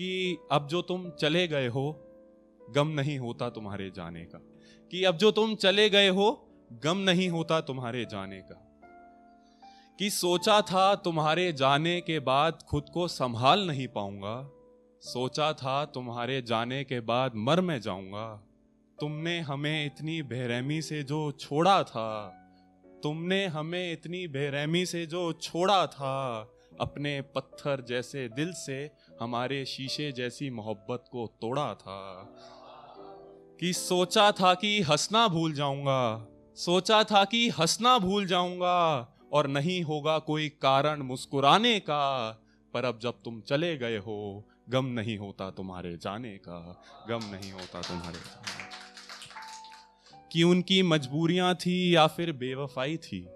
कि अब जो तुम चले गए हो, गम नहीं होता तुम्हारे जाने का। कि अब जो तुम चले गए हो, गम नहीं होता तुम्हारे जाने का। कि सोचा था तुम्हारे जाने के बाद खुद को संभाल नहीं पाऊँगा, सोचा था तुम्हारे जाने के बाद मर मैं जाऊँगा। तुमने हमें इतनी बेरहमी से जो छोड़ा था, तुमने हमें इतनी बेरहमी से जो छोड़ा था अपने पत्थर जैसे दिल से हमारे शीशे जैसी मोहब्बत को तोड़ा था। कि सोचा था कि हंसना भूल जाऊँगा, सोचा था कि हंसना भूल जाऊँगा, और नहीं होगा कोई कारण मुस्कुराने का। पर अब जब तुम चले गए हो, गम नहीं होता तुम्हारे जाने का, गम नहीं होता तुम्हारे जाने कि। उनकी मजबूरियाँ थी या फिर बेवफाई थी?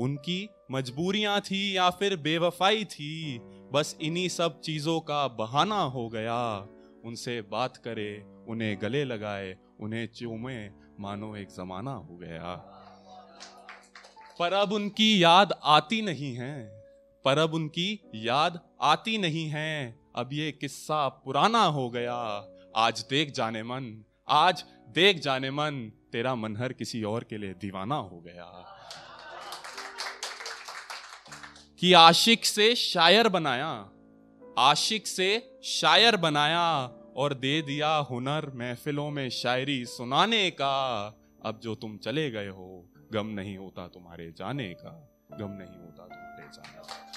उनकी मजबूरियाँ थी या फिर बेवफाई थी, बस इन्हीं सब चीज़ों का बहाना हो गया। उनसे बात करे, उन्हें गले लगाए, उन्हें चूमे, मानो एक जमाना हो गया। पर अब उनकी याद आती नहीं है। पर अब उनकी याद आती नहीं है। अब ये किस्सा पुराना हो गया। आज देख जाने मन, आज देख जाने मन, तेरा मनहर किसी और के लिए दीवाना हो गया। कि आशिक से शायर बनाया, आशिक से शायर बनाया और दे दिया हुनर महफिलों में शायरी सुनाने का। अब जो तुम चले गए हो, गम नहीं होता तुम्हारे जाने का, गम नहीं होता तुम्हारे जाने का।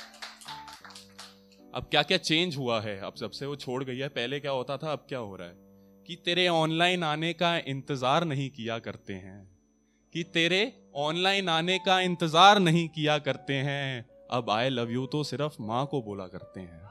अब क्या क्या चेंज हुआ है? अब सबसे वो छोड़ गई है, पहले क्या होता था, अब क्या हो रहा है? कि तेरे ऑनलाइन आने का इंतज़ार नहीं किया करते हैं। कि तेरे ऑनलाइन आने का इंतज़ार नहीं किया करते हैं। अब आई लव यू तो सिर्फ़ माँ को बोला करते हैं।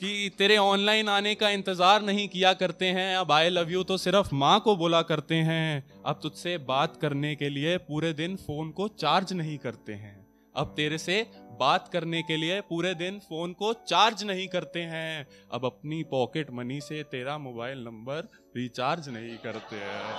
कि तेरे ऑनलाइन आने का इंतज़ार नहीं किया करते हैं, अब आई लव यू तो सिर्फ़ माँ को बोला करते हैं। अब तुझसे बात करने के लिए पूरे दिन फ़ोन को चार्ज नहीं करते हैं। अब तेरे से बात करने के लिए पूरे दिन फ़ोन को चार्ज नहीं करते हैं। अब अपनी पॉकेट मनी से तेरा मोबाइल नंबर रिचार्ज नहीं करते हैं।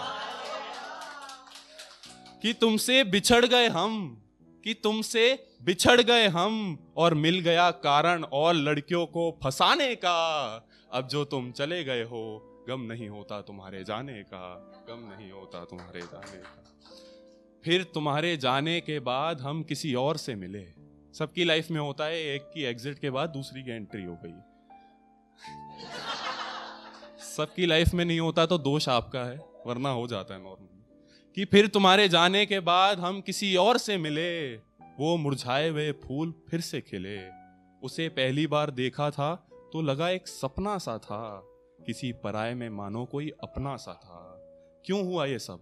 कि तुमसे बिछड़ गए हम कि तुमसे बिछड़ गए हम और मिल गया कारण और लड़कियों को फंसाने का। अब जो तुम चले गए हो, गम नहीं होता तुम्हारे जाने का, गम नहीं होता तुम्हारे जाने का। फिर तुम्हारे जाने के बाद हम किसी और से मिले। सबकी लाइफ में होता है, एक की एग्जिट के बाद दूसरी की एंट्री हो गई। सबकी लाइफ में नहीं होता तो दोष आपका है, वरना हो जाता है नॉर्मल कि फिर तुम्हारे जाने के बाद हम किसी और से मिले। वो मुरझाए हुए फूल फिर से खिले। उसे पहली बार देखा था तो लगा एक सपना सा था। किसी पराए में मानो कोई अपना सा था। क्यों हुआ ये सब?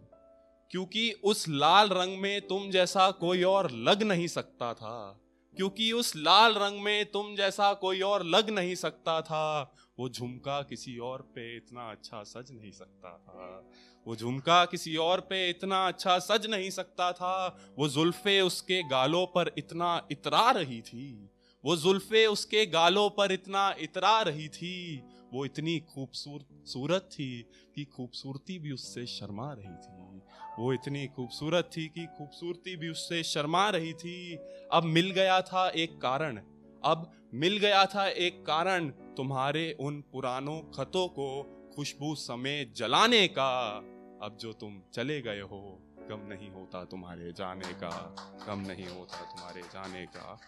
क्योंकि उस लाल रंग में तुम जैसा कोई और लग नहीं सकता था। क्योंकि उस लाल रंग में तुम जैसा कोई और लग नहीं सकता था। वो झुमका किसी और पे इतना अच्छा सज नहीं सकता था। वो झुमका किसी और पे इतना अच्छा सज नहीं सकता था। वो जुल्फे उसके गालों पर इतना इतरा रही थी। वो जुल्फे उसके गालों पर इतना इतरा रही थी। वो इतनी खूबसूरत सूरत थी कि खूबसूरती भी उससे शर्मा रही थी। वो इतनी खूबसूरत थी कि खूबसूरती भी उससे शर्मा रही थी। अब मिल गया था एक कारण। अब मिल गया था एक कारण। तुम्हारे उन पुरानों खतों को खुशबू समेत जलाने का। अब जो तुम चले गए हो, गम नहीं होता तुम्हारे जाने का। गम नहीं होता तुम्हारे जाने का।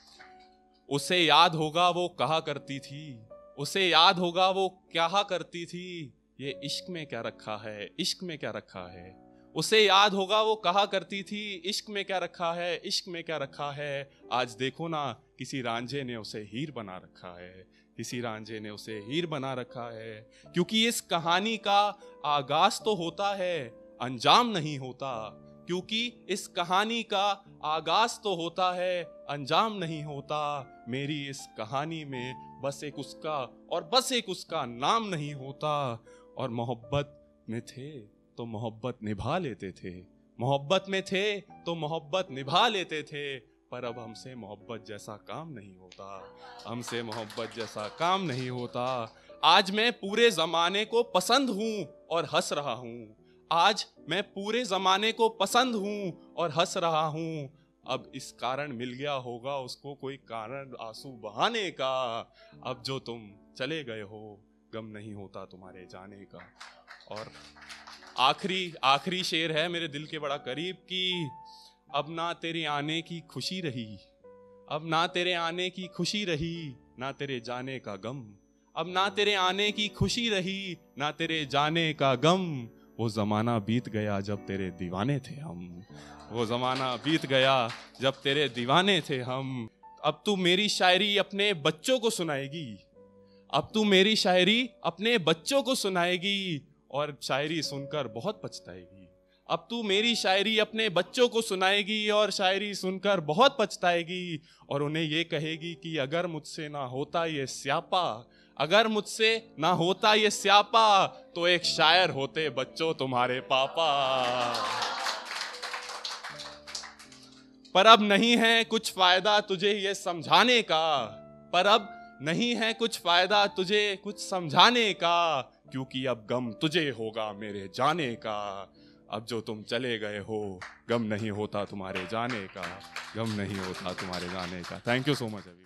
उसे याद होगा वो कहा करती थी। उसे याद होगा वो क्या करती थी। ये इश्क में क्या रखा है? इश्क में क्या रखा है? उसे याद होगा वो कहा करती थी। इश्क में क्या रखा है? इश्क में क्या रखा है? आज देखो ना, किसी रांझे ने उसे हीर बना रखा है। किसी रांझे ने उसे हीर बना रखा है। क्योंकि इस कहानी का आगाज़ तो होता है, अंजाम नहीं होता। क्योंकि इस कहानी का आगाज़ तो होता है, अंजाम नहीं होता। मेरी इस कहानी में बस एक उसका और बस एक उसका नाम नहीं होता। और मोहब्बत में थे तो मोहब्बत निभा लेते थे। मोहब्बत में थे तो मोहब्बत निभा लेते थे। पर अब हमसे मोहब्बत जैसा काम नहीं होता, हमसे मोहब्बत जैसा काम नहीं होता। आज मैं पूरे जमाने को पसंद हूँ और हंस रहा हूँ। आज मैं पूरे जमाने को पसंद हूँ और हंस रहा हूँ। अब इस कारण मिल गया होगा उसको कोई कारण आँसू बहाने का। अब जो तुम चले गए हो, गम नहीं होता तुम्हारे जाने का। और आखिरी आखिरी शेर है मेरे दिल के बड़ा करीब कि। अब ना तेरे आने की खुशी रही। अब ना तेरे आने की खुशी रही, ना तेरे जाने का गम। अब ना तेरे आने की खुशी रही, ना तेरे जाने का गम। वो जमाना बीत गया जब तेरे दीवाने थे हम। वो जमाना बीत गया जब तेरे दीवाने थे हम। अब तू मेरी शायरी अपने बच्चों को सुनाएगी। अब तू मेरी शायरी अपने बच्चों को सुनाएगी और शायरी सुनकर बहुत पछताएगी। अब तू मेरी शायरी अपने बच्चों को सुनाएगी और शायरी सुनकर बहुत पछताएगी और उन्हें ये कहेगी कि अगर मुझसे ना होता ये स्यापा, अगर मुझसे ना होता ये स्यापा तो एक शायर होते बच्चों तुम्हारे पापा। पर अब नहीं है कुछ फ़ायदा तुझे ये समझाने का, पर अब नहीं है कुछ फ़ायदा तुझे कुछ समझाने का, क्योंकि अब गम तुझे होगा मेरे जाने का। अब जो तुम चले गए हो, गम नहीं होता तुम्हारे जाने का, गम नहीं होता तुम्हारे जाने का। थैंक यू सो मच अभी